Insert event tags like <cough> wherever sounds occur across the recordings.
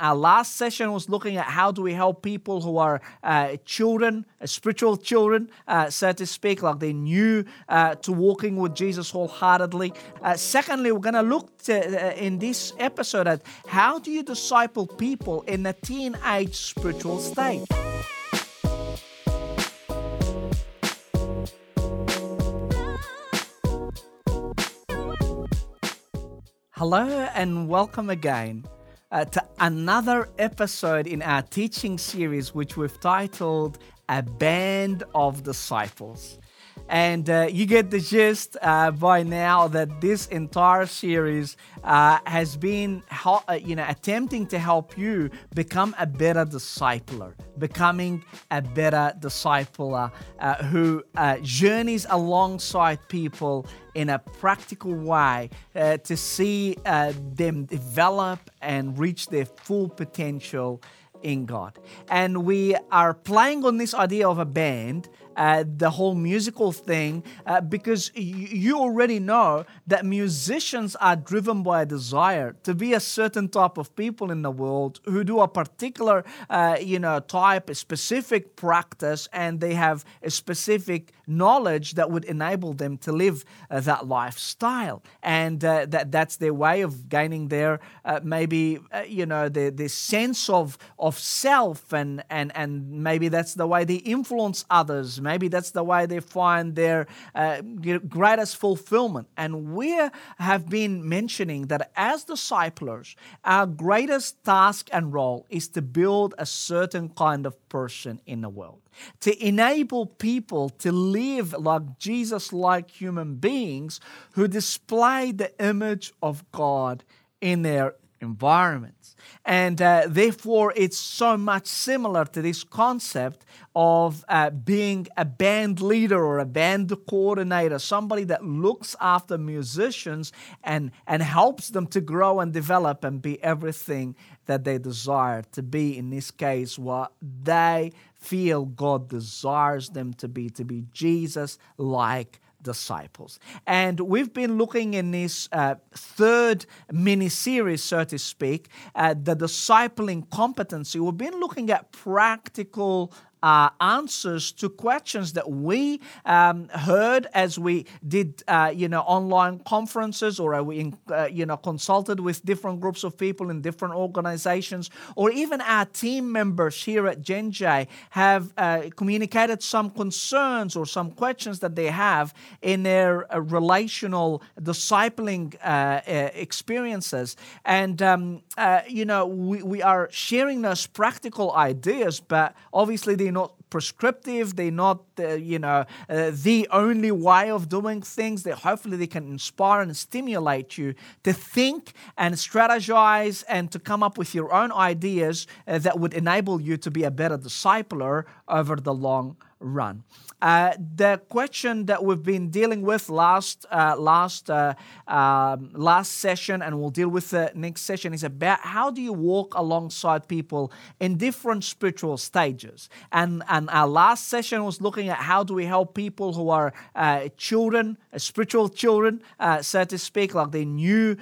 our last session was looking at how do we help people who are uh, children, uh, spiritual children, uh, so to speak, like they're new uh, to walking with Jesus wholeheartedly. Secondly, we're going to look in this episode at how do you disciple people in the teenage spiritual state. Hello and welcome again uh, to another episode in our teaching series, which we've titled A Band of Disciples. And uh, you get the gist uh, by now that this entire series uh, has been, uh, you know, attempting to help you become a better discipler, becoming a better discipler uh, who journeys alongside people in a practical way uh, to see uh, them develop and reach their full potential in God. And we are playing on this idea of a band uh, the whole musical thing uh, because y- you already know that musicians are driven by a desire to be a certain type of people in the world who do a particular, uh, you know, type, a specific practice, and they have a specific knowledge that would enable them to live uh, that lifestyle, and uh, that that's their way of gaining their uh, maybe you know the the sense of of self, and and and maybe that's the way they influence others Maybe that's the way they find their uh, greatest fulfillment. And we have been mentioning that as disciplers, our greatest task and role is to build a certain kind of person in the world, to enable people to live like Jesus like human beings who display the image of God in their environments. And uh, therefore, it's so much similar to this concept of uh, being a band leader or a band coordinator, somebody that looks after musicians and, and helps them to grow and develop and be everything that they desire to be, in this case, what they feel God desires them to be, to be Jesus like disciples. And we've been looking in this uh, third mini series, so to speak, at the discipling competency. We've been looking at practical uh, answers to questions that we um, heard as we did, uh, you know, online conferences, or we, uh, you know, consulted with different groups of people in different organizations, or even our team members here at Genjay have uh, communicated some concerns or some questions that they have in their uh, relational discipling uh, experiences, and um, you know, we, we are sharing those practical ideas, but obviously the they're not prescriptive. They're not, uh, you know, uh, the only way of doing things. That hopefully they can inspire and stimulate you to think and strategize and to come up with your own ideas uh, that would enable you to be a better discipler over the long run. Uh, the question that we've been dealing with last uh, last uh, um, last session, and we'll deal with the next session, is about how do you walk alongside people in different spiritual stages. And and our last session was looking at how do we help people who are uh, children, uh, spiritual children, so to speak, like they're new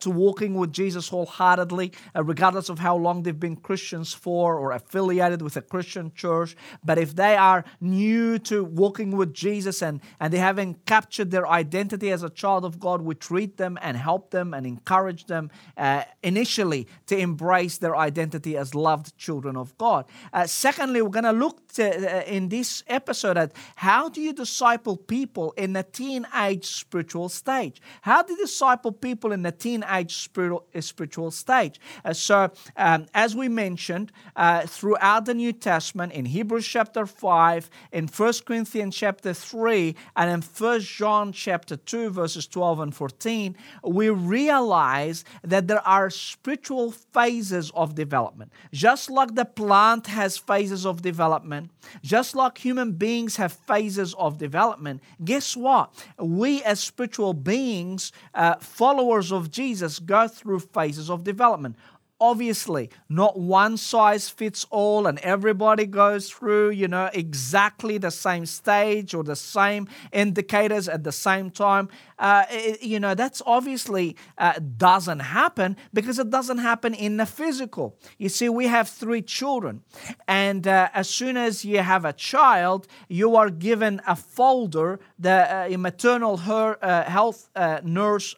to walking with Jesus wholeheartedly, regardless of how long they've been Christians for or affiliated with a Christian church. But if they are new to walking with Jesus and, and they haven't captured their identity as a child of God, we treat them and help them and encourage them uh, initially to embrace their identity as loved children of God. Uh, secondly, we're going to look to, uh, in this episode at how do you disciple people in the teenage spiritual stage? How do you disciple people in the teenage spiritual, spiritual stage? Uh, so, um, as we mentioned, uh, throughout the New Testament, in Hebrews chapter 5, 5, in 1 Corinthians chapter 3, and in 1 John chapter 2, verses 12 and 14, we realize that there are spiritual phases of development. Just like the plant has phases of development, just like human beings have phases of development, guess what? We as spiritual beings, uh, followers of Jesus, go through phases of development obviously not one size fits all and everybody goes through you know exactly the same stage or the same indicators at the same time. Uh, it, you know that's obviously uh, doesn't happen because it doesn't happen in the physical. You see we have three children and uh, as soon as you have a child you are given a folder the uh, maternal her, uh, health uh, nurse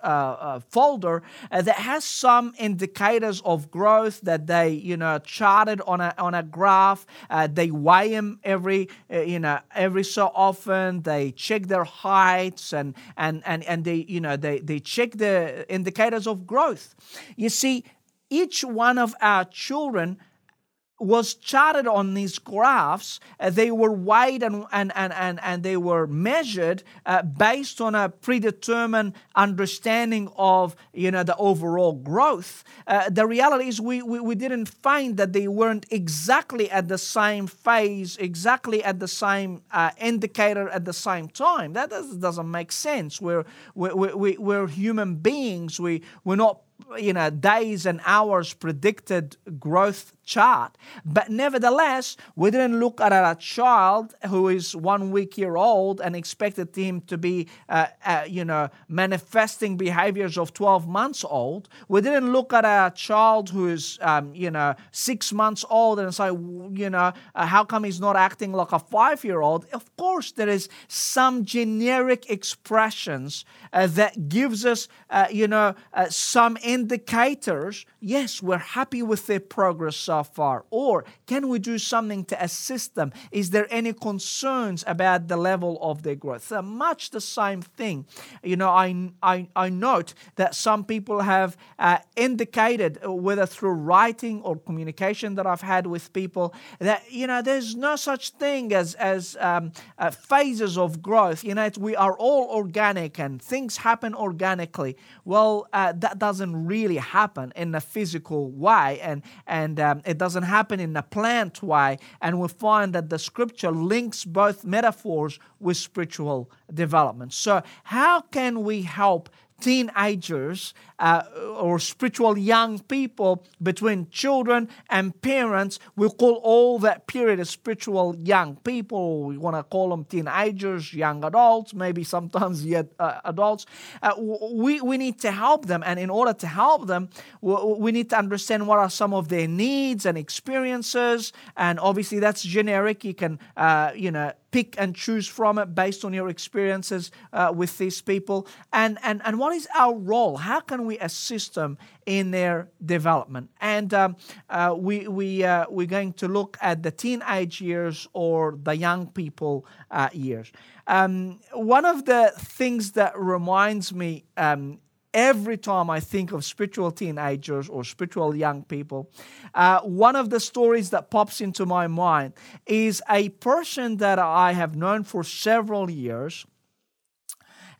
folder that has some indicators of growth that they you know charted on a on a graph. Uh, they weigh them every uh, you know every so often. They check their heights and and and and they you know they they check the indicators of growth. You see, each one of our children was charted on these graphs. Uh, they were weighed and, and, and, and, and they were measured uh, based on a predetermined understanding of you know, the overall growth. Uh, the reality is, we, we, we didn't find that they weren't exactly at the same phase, exactly at the same uh, indicator at the same time. That does, doesn't make sense. We're, we, we, we're human beings, we, we're not you know days and hours predicted growth chart. But nevertheless we didn't look at a child who is one week year old and expected him to be uh, uh, you know manifesting behaviors of 12 months old. We didn't look at a child who is um, you know six months old and say you know uh, how come he's not acting like a five year old of course there is some generic expressions uh, that gives us uh, you know uh, some indicators, yes, we're happy with their progress so far? Or can we do something to assist them? Is there any concerns about the level of their growth? Much the same thing. You know, I, I, I note that some people have uh, indicated, uh, whether through writing or communication that I've had with people, that, you know, there's no such thing as, as um, uh, phases of growth. You know, we are all organic and things happen organically. Well, uh, that doesn't really happen in a physical way and, and um, it doesn't happen in a plant way. And we find that the scripture links both metaphors with spiritual development. So, how can we help teenagers uh, or spiritual young people between children and parents. We call all that period of spiritual young people. We want to call them teenagers, young adults, maybe sometimes yet uh, adults. Uh, we, we need to help them. And in order to help them, we need to understand what are some of their needs and experiences. And obviously, that's generic. You can, uh, you know, pick and choose from it based on your experiences uh, with these people. And, and and what is our role? How can we assist them in their development? And um, uh, we we uh, we're going to look at the teenage years or the young people uh, years. Um, one of the things that reminds me um, every time I think of spiritual teenagers or spiritual young people, uh, one of the stories that pops into my mind is a person that I have known for several years.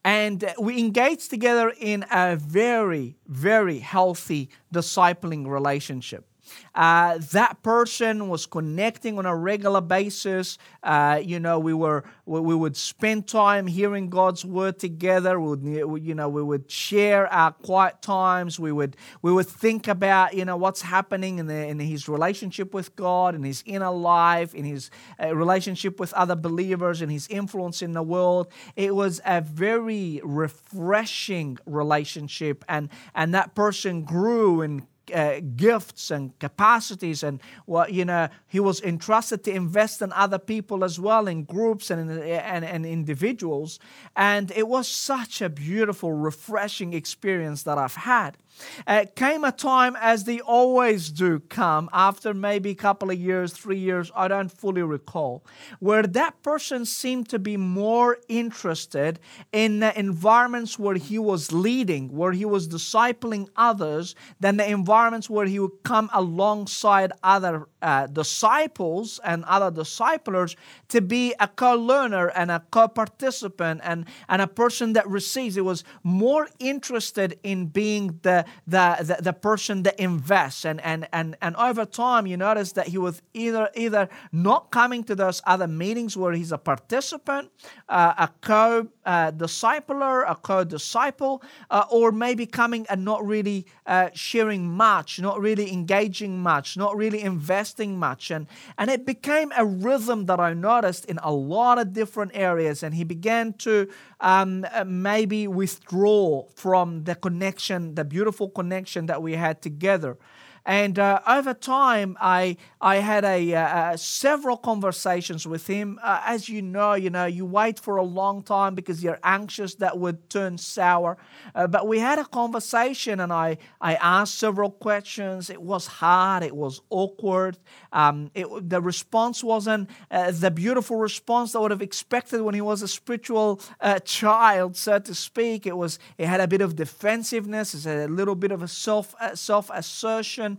And we engaged together in a very, very healthy discipling relationship. Uh, that person was connecting on a regular basis. Uh, you know, we were we would spend time hearing God's word together. We would, you know, we would share our quiet times. We would we would think about you know what's happening in the, in his relationship with God, in his inner life, in his uh, relationship with other believers, and his influence in the world. It was a very refreshing relationship, and and that person grew and uh, gifts and capacities and what you know he was entrusted to invest in other people as well in groups and, and, and individuals. And it was such a beautiful refreshing experience that i've had uh, came a time, as they always do come, after maybe a couple of years, three years, I don't fully recall, where that person seemed to be more interested in the environments where he was leading, where he was discipling others, than the environments where he would come alongside other uh, disciples and other disciplers to be a co learner and a co participant and, and a person that receives. He was more interested in being the the, the, the person that invests. And, and, and, and over time, you notice that he was either, either not coming to those other meetings where he's a participant, uh, a co uh, discipler, a co disciple, uh, or maybe coming and not really uh, sharing much not really engaging much, not really investing much. And, and it became a rhythm that I noticed in a lot of different areas. And he began to um, uh, maybe withdraw from the connection, the beautiful connection that we had together. And uh, over time, I I had a, uh, uh, several conversations with him. Uh, as you know, you know, you wait for a long time because you're anxious that would turn sour. Uh, but we had a conversation, and I I asked several questions. It was hard. It was awkward. Um, it, the response wasn't uh, the beautiful response I would have expected when he was a spiritual child, so to speak. It was it had a bit of defensiveness. It had a little bit of a self self assertion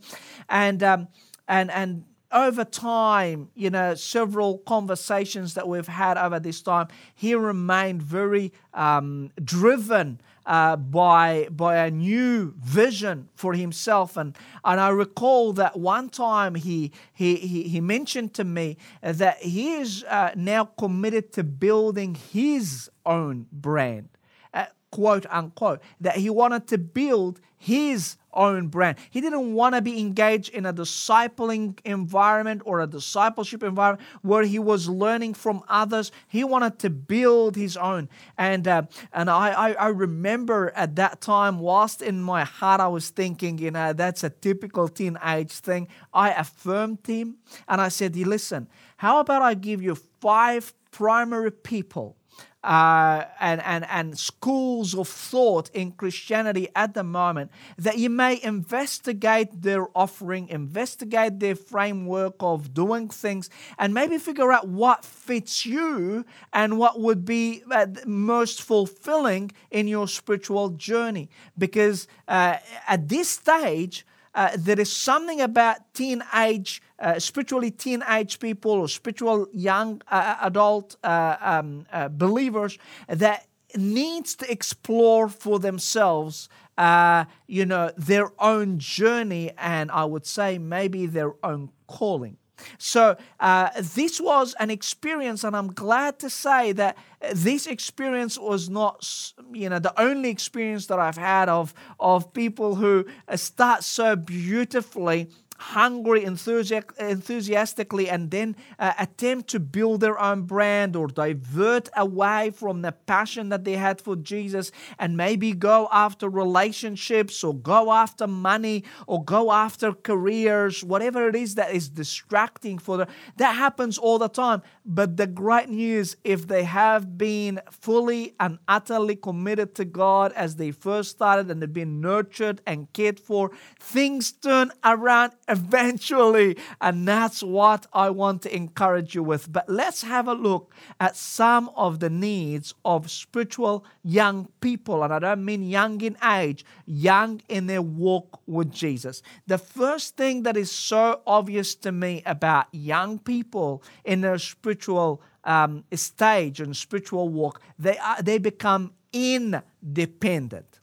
and um, and and over time, you know, several conversations that we've had over this time, he remained very um, driven uh, by by a new vision for himself. And and I recall that one time he he he, he mentioned to me that he is uh, now committed to building his own brand, uh, quote unquote. That he wanted to build his own brand. He didn't want to be engaged in a discipling environment or a discipleship environment where he was learning from others. He wanted to build his own. And uh, and I, I, I remember at that time, whilst in my heart I was thinking, you know, that's a typical teenage thing. I affirmed him and I said, listen, how about I give you five primary people uh, and, and, and schools of thought in Christianity at the moment that you may investigate their offering, investigate their framework of doing things, and maybe figure out what fits you and what would be uh, most fulfilling in your spiritual journey. Because uh, at this stage, uh, there is something about teenage, uh, spiritually teenage people or spiritual young uh, uh adult uh, um, believers that needs to explore for themselves, you know, their own journey and I would say maybe their own calling. So, uh, this was an experience, and I'm glad to say that this experience was not, you know, the only experience that I've had of, of people who start so beautifully hungry, enthusiastically, and then uh, attempt to build their own brand or divert away from the passion that they had for Jesus and maybe go after relationships or go after money or go after careers, whatever it is that is distracting for them. That happens all the time. But the great news, if they have been fully and utterly committed to God as they first started and they've been nurtured and cared for, things turn around eventually. And that's what I want to encourage you with. But let's have a look at some of the needs of spiritual young people. And I don't mean young in age, young in their walk with Jesus. The first thing that is so obvious to me about young people in their spiritual um, stage and spiritual walk, they, are, they become independent.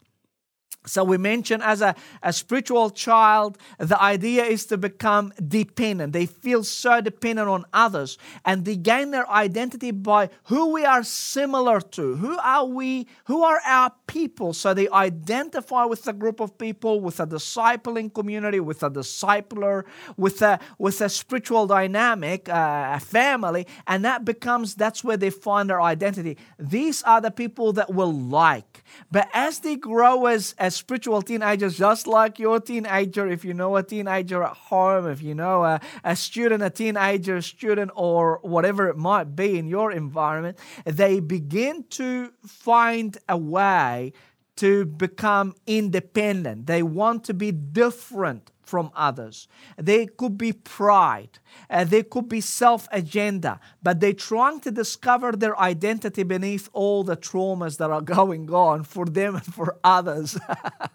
So we mentioned as a, a spiritual child, the idea is to become dependent. They feel so dependent on others and they gain their identity by who we are similar to. Who are we? Who are our people? So they identify with a group of people, with a discipling community, with a discipler, with a, with a spiritual dynamic, uh, a family, and that becomes, that's where they find their identity. These are the people that will like. But as they grow as, as spiritual teenagers, just like your teenager, if you know a teenager at home, if you know a, a student, a teenager, student, or whatever it might be in your environment, they begin to find a way to become independent. They want to be different from others. There could be pride, uh, there could be self agenda, but they're trying to discover their identity beneath all the traumas that are <laughs> going on for them and for others.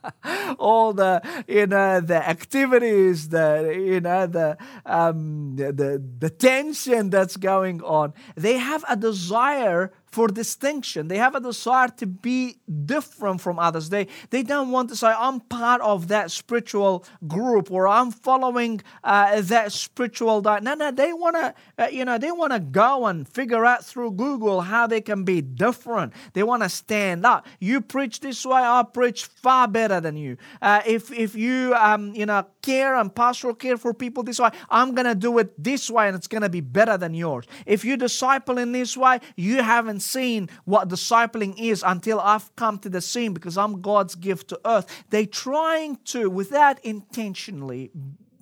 <laughs> all the you know the activities, the you know the, um, the the the tension that's going on. They have a desire for distinction. They have a desire to be different from others. They, they don't want to say, I'm part of that spiritual group or I'm following uh, that spiritual diet. No, no, they want to, uh, you know, they want to go and figure out through Google how they can be different. They want to stand up. You preach this way, I preach far better than you. Uh, if, if you, um, you know, care and pastoral care for people this way, I'm going to do it this way and it's going to be better than yours. If you disciple in this way, you haven't seen what discipling is until I've come to the scene because I'm God's gift to earth. They're trying to, without intentionally,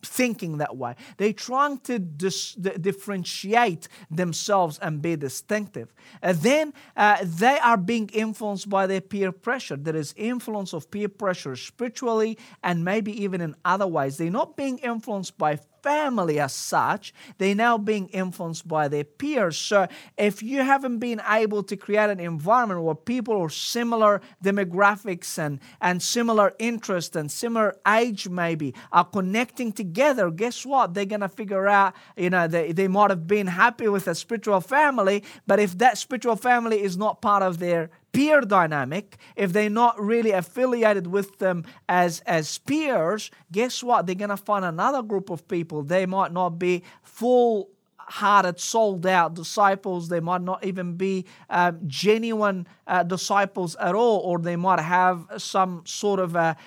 thinking that way. They're trying to dis- differentiate themselves and be distinctive. And then uh, they are being influenced by their peer pressure. There is influence of peer pressure spiritually and maybe even in other ways. They're not being influenced by family as such, they're now being influenced by their peers. So if you haven't been able to create an environment where people of similar demographics and, and similar interests and similar age maybe are connecting together, guess what? They're to figure out, you know, they, they might have been happy with a spiritual family, but if that spiritual family is not part of their peer dynamic, if they're not really affiliated with them as, as peers, guess what? They're going to find another group of people. They might not be full hearted, sold out disciples. They might not even be um, genuine uh, disciples at all, or they might have some sort of a,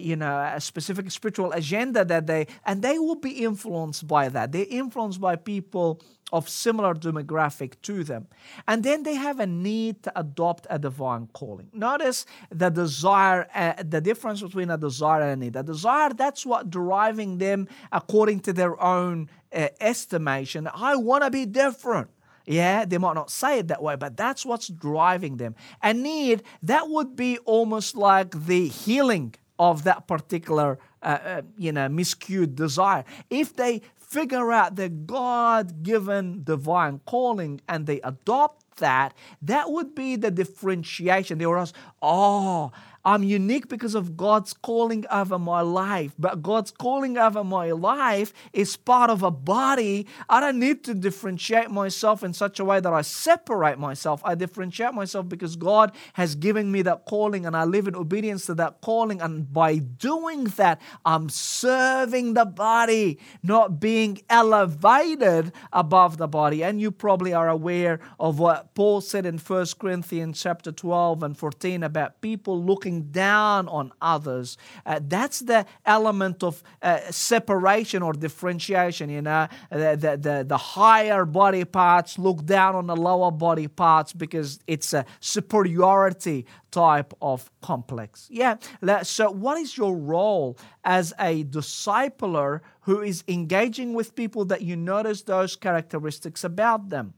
you know, a specific spiritual agenda that they, and they will be influenced by that. They're influenced by people of similar demographic to them. And then they have a need to adopt a divine calling. Notice the desire, uh, the difference between a desire and a need. A desire, that's what driving them according to their own uh, estimation. I want to be different. Yeah, they might not say it that way, but that's what's driving them. A need, that would be almost like the healing of that particular, uh, uh, you know, miscued desire. If they figure out their God given divine calling and they adopt that, that would be the differentiation. They were asked, oh, I'm unique because of God's calling over my life. But God's calling over my life is part of a body. I don't need to differentiate myself in such a way that I separate myself. I differentiate myself because God has given me that calling and I live in obedience to that calling. And by doing that, I'm serving the body, not being elevated above the body. And you probably are aware of what Paul said in 1 Corinthians chapter 12 and 14 about people looking looking down on others. Uh, that's the element of uh, separation or differentiation. You know, the, the, the, the higher body parts look down on the lower body parts because it's a superiority type of complex. Yeah. So, what is your role as a discipler who is engaging with people that you notice those characteristics about them?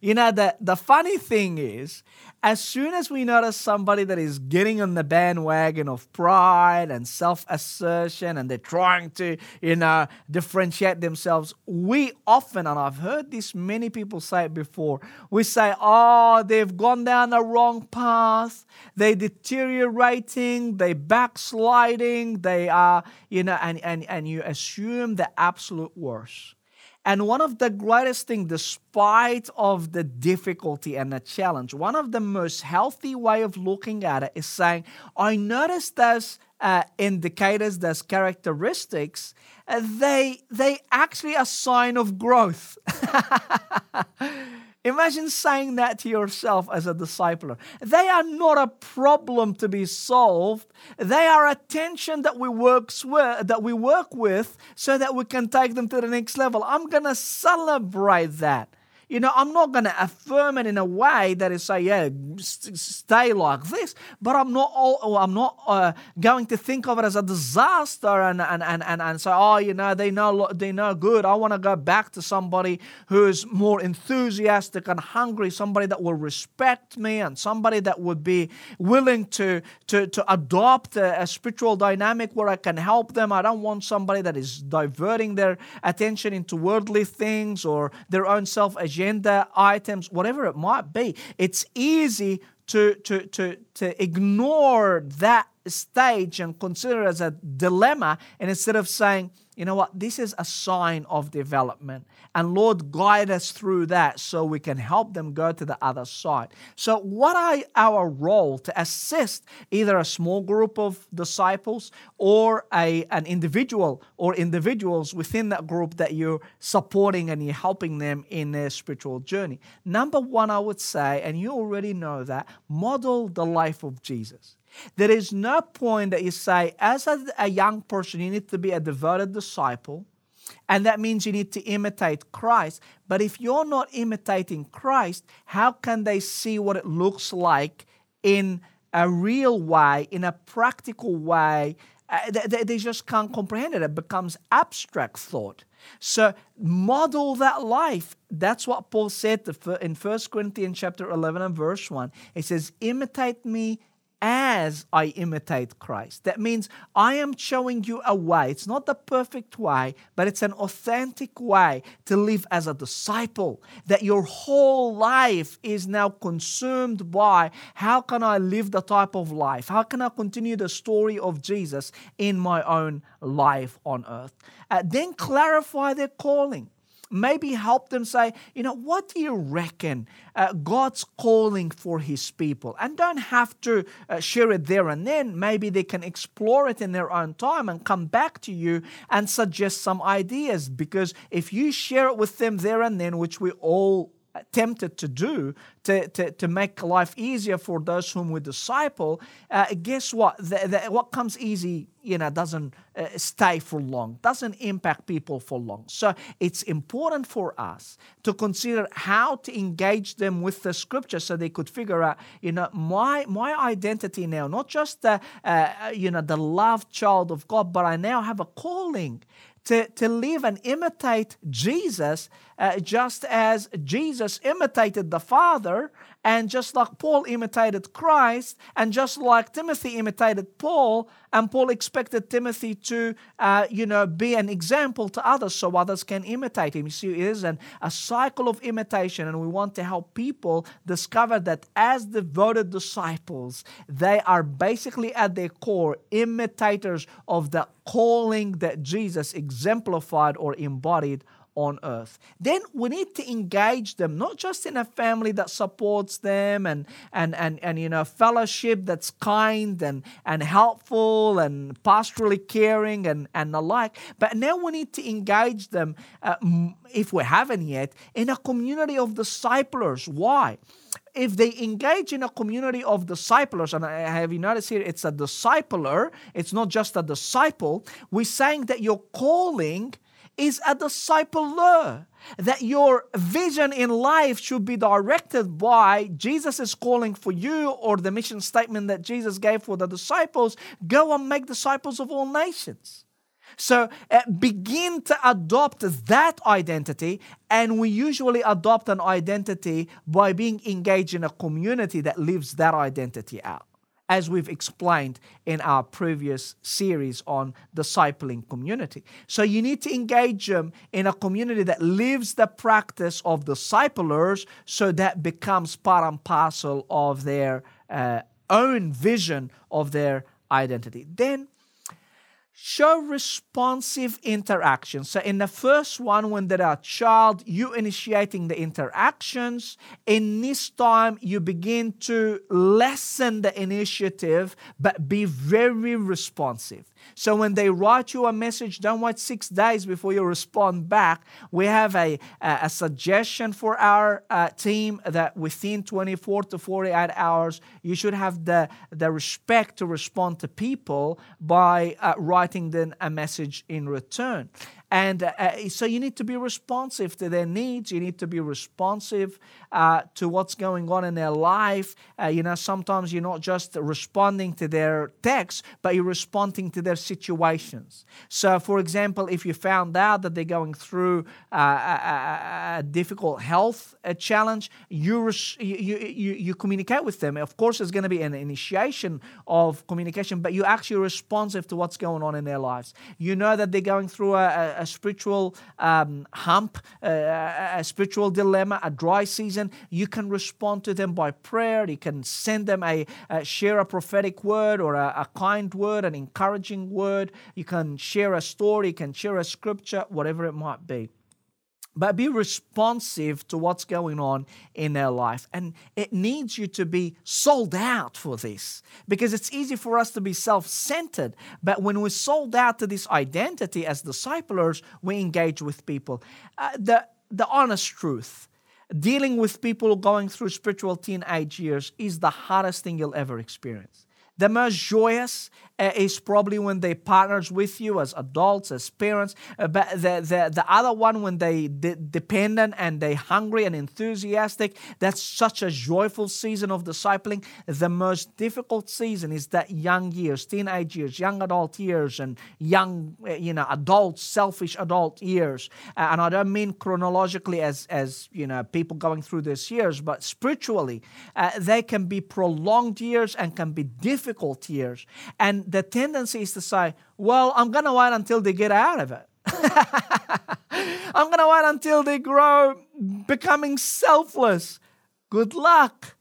You know, the, the funny thing is, as soon as we notice somebody that is getting on the bandwagon of pride and self assertion and they're trying to, you know, differentiate themselves, we often, and I've heard this many people say it before, we say, oh, they've gone down the wrong path, they're deteriorating, they're backsliding, they are, you know, and, and, and you assume the absolute worst. And one of the greatest things, despite of the difficulty and the challenge, one of the most healthy way of looking at it is saying, I noticed those uh, indicators, those characteristics, uh, they they actually a sign of growth. <laughs> Imagine saying that to yourself as a discipler. They are not a problem to be solved. They are a tension that we work with, that we work with so that we can take them to the next level. I'm going to celebrate that. You know, I'm not going to affirm it in a way that is say, yeah, stay like this, but I'm not all, I'm not uh, going to think of it as a disaster and and and and, and say, oh, you know, they know they know good. I want to go back to somebody who's more enthusiastic and hungry, somebody that will respect me, and somebody that would be willing to to to adopt a, a spiritual dynamic where I can help them. I don't want somebody that is diverting their attention into worldly things or their own self agenda items, whatever it might be. It's easy to, to, to, to ignore that stage and consider it as a dilemma and instead of saying, you know what? This is a sign of development. And Lord, guide us through that so we can help them go to the other side. So, what are our role to assist either a small group of disciples or a, an individual or individuals within that group that you're supporting and you're helping them in their spiritual journey? Number one, I would say, and you already know that, model the life of Jesus. There is no point that you say, as a, a young person, you need to be a devoted disciple, and that means you need to imitate Christ. But if you're not imitating Christ, how can they see what it looks like in a real way, in a practical way? Uh, they, they just can't comprehend it. It becomes abstract thought. So model that life. That's what Paul said in 1 Corinthians chapter 11 and verse 1. He says, imitate me as I imitate Christ. That means I am showing you a way. It's not the perfect way, but it's an authentic way to live as a disciple. That your whole life is now consumed by how can I live the type of life? How can I continue the story of Jesus in my own life on earth? Uh, then clarify their calling maybe help them say, you know, what do you reckon uh, God's calling for his people? And don't have to uh, share it there and then. Maybe they can explore it in their own time and come back to you and suggest some ideas. Because if you share it with them there and then, which we all tempted to do to, to, to make life easier for those whom we disciple, uh, guess what? The, the, what comes easy, you know, doesn't uh, stay for long, doesn't impact people for long. So it's important for us to consider how to engage them with the scripture so they could figure out, you know, my my identity now, not just the, uh, you know, the loved child of God, but I now have a calling to, to live and imitate Jesus uh, just as Jesus imitated the Father and just like Paul imitated Christ, and just like Timothy imitated Paul, and Paul expected Timothy to, uh, you know, be an example to others so others can imitate him. You see, it is an, a cycle of imitation, and we want to help people discover that as devoted disciples, they are basically at their core imitators of the calling that Jesus exemplified or embodied on earth. Then we need to engage them, not just in a family that supports them and and and, and you know fellowship that's kind and, and helpful and pastorally caring and, and the like, but now we need to engage them, uh, if we haven't yet, in a community of disciplers. Why? if they engage in a community of disciples, and have you noticed here, it's a discipler, it's not just a disciple, we're saying that your calling is a discipler. That your vision in life should be directed by Jesus' is calling for you or the mission statement that Jesus gave for the disciples go and make disciples of all nations. So uh, begin to adopt that identity, and we usually adopt an identity by being engaged in a community that lives that identity out as we've explained in our previous series on discipling community. So you need to engage them in a community that lives the practice of disciplers so that becomes part and parcel of their uh, own vision of their identity. Then show responsive interaction. So in the first one, when there are child, you initiating the interactions. In this time, you begin to lessen the initiative, but be very responsive. So when they write you a message, don't wait six days before you respond back. We have a, a, suggestion for our uh, team that within 24 to 48 hours, you should have the, the respect to respond to people by uh, writing them a message in return. And uh, uh, so you need to be responsive to their needs. You need to be responsive uh, to what's going on in their life. Uh, you know, sometimes you're not just responding to their text, but you're responding to their situations. So, for example, if you found out that they're going through uh, a, a, difficult health uh, challenge, you, res- you, you, you communicate with them. Of course, there's going to be an initiation of communication, but you're actually responsive to what's going on in their lives. You know that they're going through a, a spiritual um, hump, uh, a spiritual dilemma, a dry season, you can respond to them by prayer. You can send them a, a share a prophetic word or a, a kind word, an encouraging word. You can share a story, you can share a scripture, whatever it might be but be responsive to what's going on in their life. And it needs you to be sold out for this because it's easy for us to be self centered. But when we're sold out to this identity as disciplers, we engage with people. Uh, the, the honest truth dealing with people going through spiritual teenage years is the hardest thing you'll ever experience. The most joyous uh, is probably when they partners with you as adults, as parents. Uh, but the, the, the other one, when they de- dependent and they hungry and enthusiastic, that's such a joyful season of discipling. The most difficult season is that young years, teenage years, young adult years, and young, uh, you know, adult, selfish adult years. And I don't mean chronologically as, as, you know, people going through these years, but spiritually, they can be prolonged years and can be difficult years. And the tendency is to say, well, I'm going to wait until they get out of it. <laughs> I'm going to wait until they grow becoming selfless. Good luck.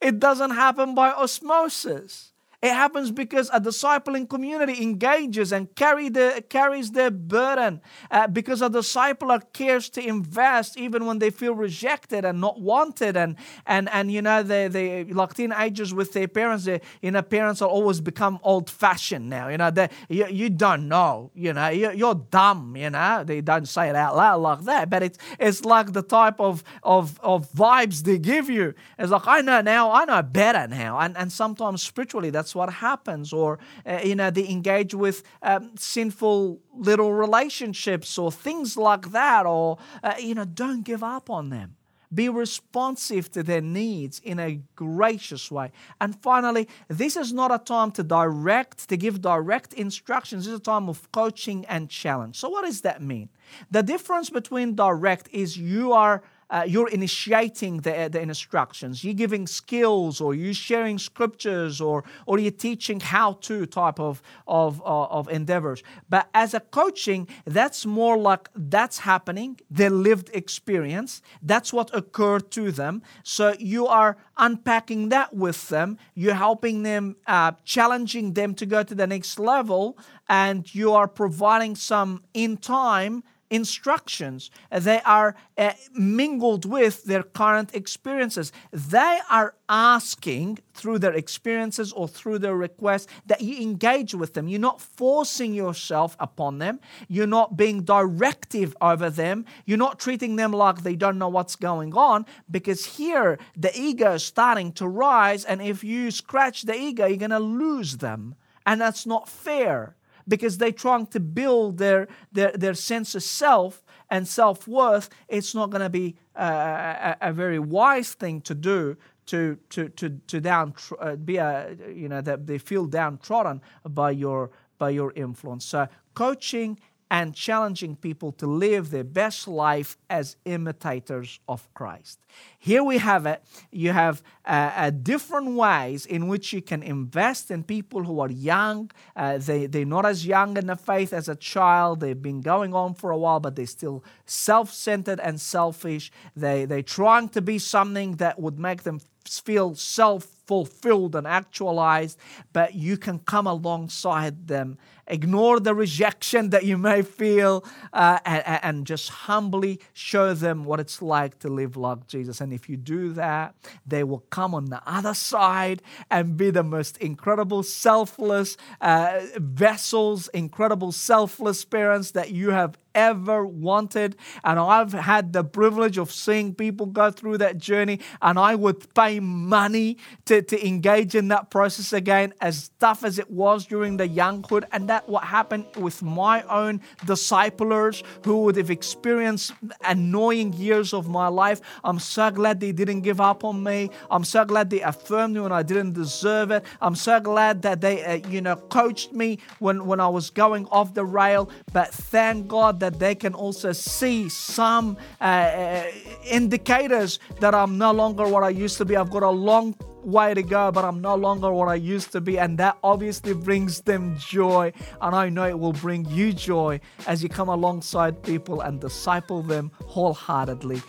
It doesn't happen by osmosis. It happens because a discipling community engages and carry the, carries their burden. Uh, because a discipler cares to invest even when they feel rejected and not wanted. And, and, and you know, they, they like teenagers with their parents, they, you know, parents are always become old fashioned now. You know, they, you, you don't know, you know, you, you're dumb, you know. They don't say it out loud like that, but it's, it's like the type of, of, of vibes they give you. It's like, I know now, I know better now. And, and sometimes spiritually, that's that's what happens. Or, uh, you know, they engage with um, sinful little relationships or things like that. Or, uh, you know, don't give up on them. Be responsive to their needs in a gracious way. And finally, this is not a time to direct, to give direct instructions. This is a time of coaching and challenge. So, what does that mean? The difference between direct is you are uh, you're initiating the, the instructions, you're giving skills, or you're sharing scriptures, or, or you're teaching how to type of, of, uh, of endeavors. But as a coaching, that's more like that's happening, their lived experience, that's what occurred to them. So you are unpacking that with them, you're helping them, uh, challenging them to go to the next level, and you are providing some in time instructions. They are uh, mingled with their current experiences. They are asking through their experiences or through their requests that you engage with them. You're not forcing yourself upon them. You're not being directive over them. You're not treating them like they don't know what's going on because here the ego is starting to rise. And if you scratch the ego, you're going to lose them. And that's not fair because they're trying to build their, their, their sense of self and self worth, it's not going to be a, a, a, very wise thing to do to to to to down uh, be a you know that they feel downtrodden by your by your influence. So coaching and challenging people to live their best life as imitators of Christ. Here we have it. You have uh, uh, different ways in which you can invest in people who are young. Uh, they, they're not as young in the faith as a child. They've been going on for a while, but they're still self centered and selfish. They, they're trying to be something that would make them feel self fulfilled and actualized, but you can come alongside them. Ignore the rejection that you may feel uh, and, and, just humbly show them what it's like to live like Jesus. And if you do that, they will come on the other side and be the most incredible, selfless uh, vessels, incredible, selfless parents that you have ever wanted. And I've had the privilege of seeing people go through that journey, and I would pay money to, to engage in that process again, as tough as it was during the younghood. And that what happened with my own disciplers who would have experienced annoying years of my life. I'm so glad they didn't give up on me. I'm so glad they affirmed me when I didn't deserve it. I'm so glad that they, uh, you know, coached me when, when I was going off the rail. But thank God that they can also see some uh, uh, indicators that I'm no longer what I used to be. I've got a long way to go, but I'm no longer what I used to be. And that obviously brings them joy. And I know it will bring you joy as you come alongside people and disciple them wholeheartedly.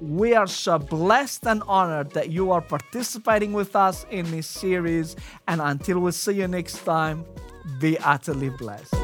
We are so blessed and honored that you are participating with us in this series. And until we see you next time, be utterly blessed.